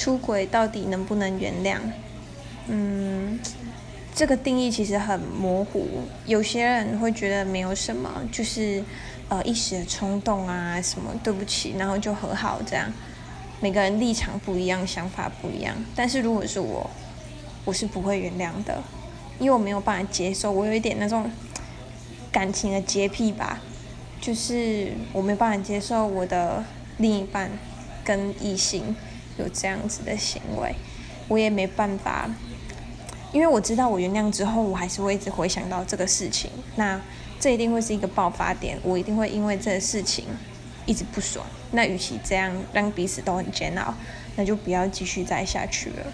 出轨到底能不能原谅？嗯，这个定义其实很模糊。有些人会觉得没有什么，就是呃一时的冲动啊，什么对不起，然后就和好这样。每个人立场不一样，想法不一样。但是如果是我，我是不会原谅的，因为我没有办法接受，我有一点那种感情的洁癖吧，就是我没办法接受我的另一半跟异性有这样子的行为，我也没办法，因为我知道我原谅之后，我还是会一直回想到这个事情，那这一定会是一个爆发点，我一定会因为这个事情。一直不爽，那与其这样让彼此都很煎熬，那就不要继续再下去了。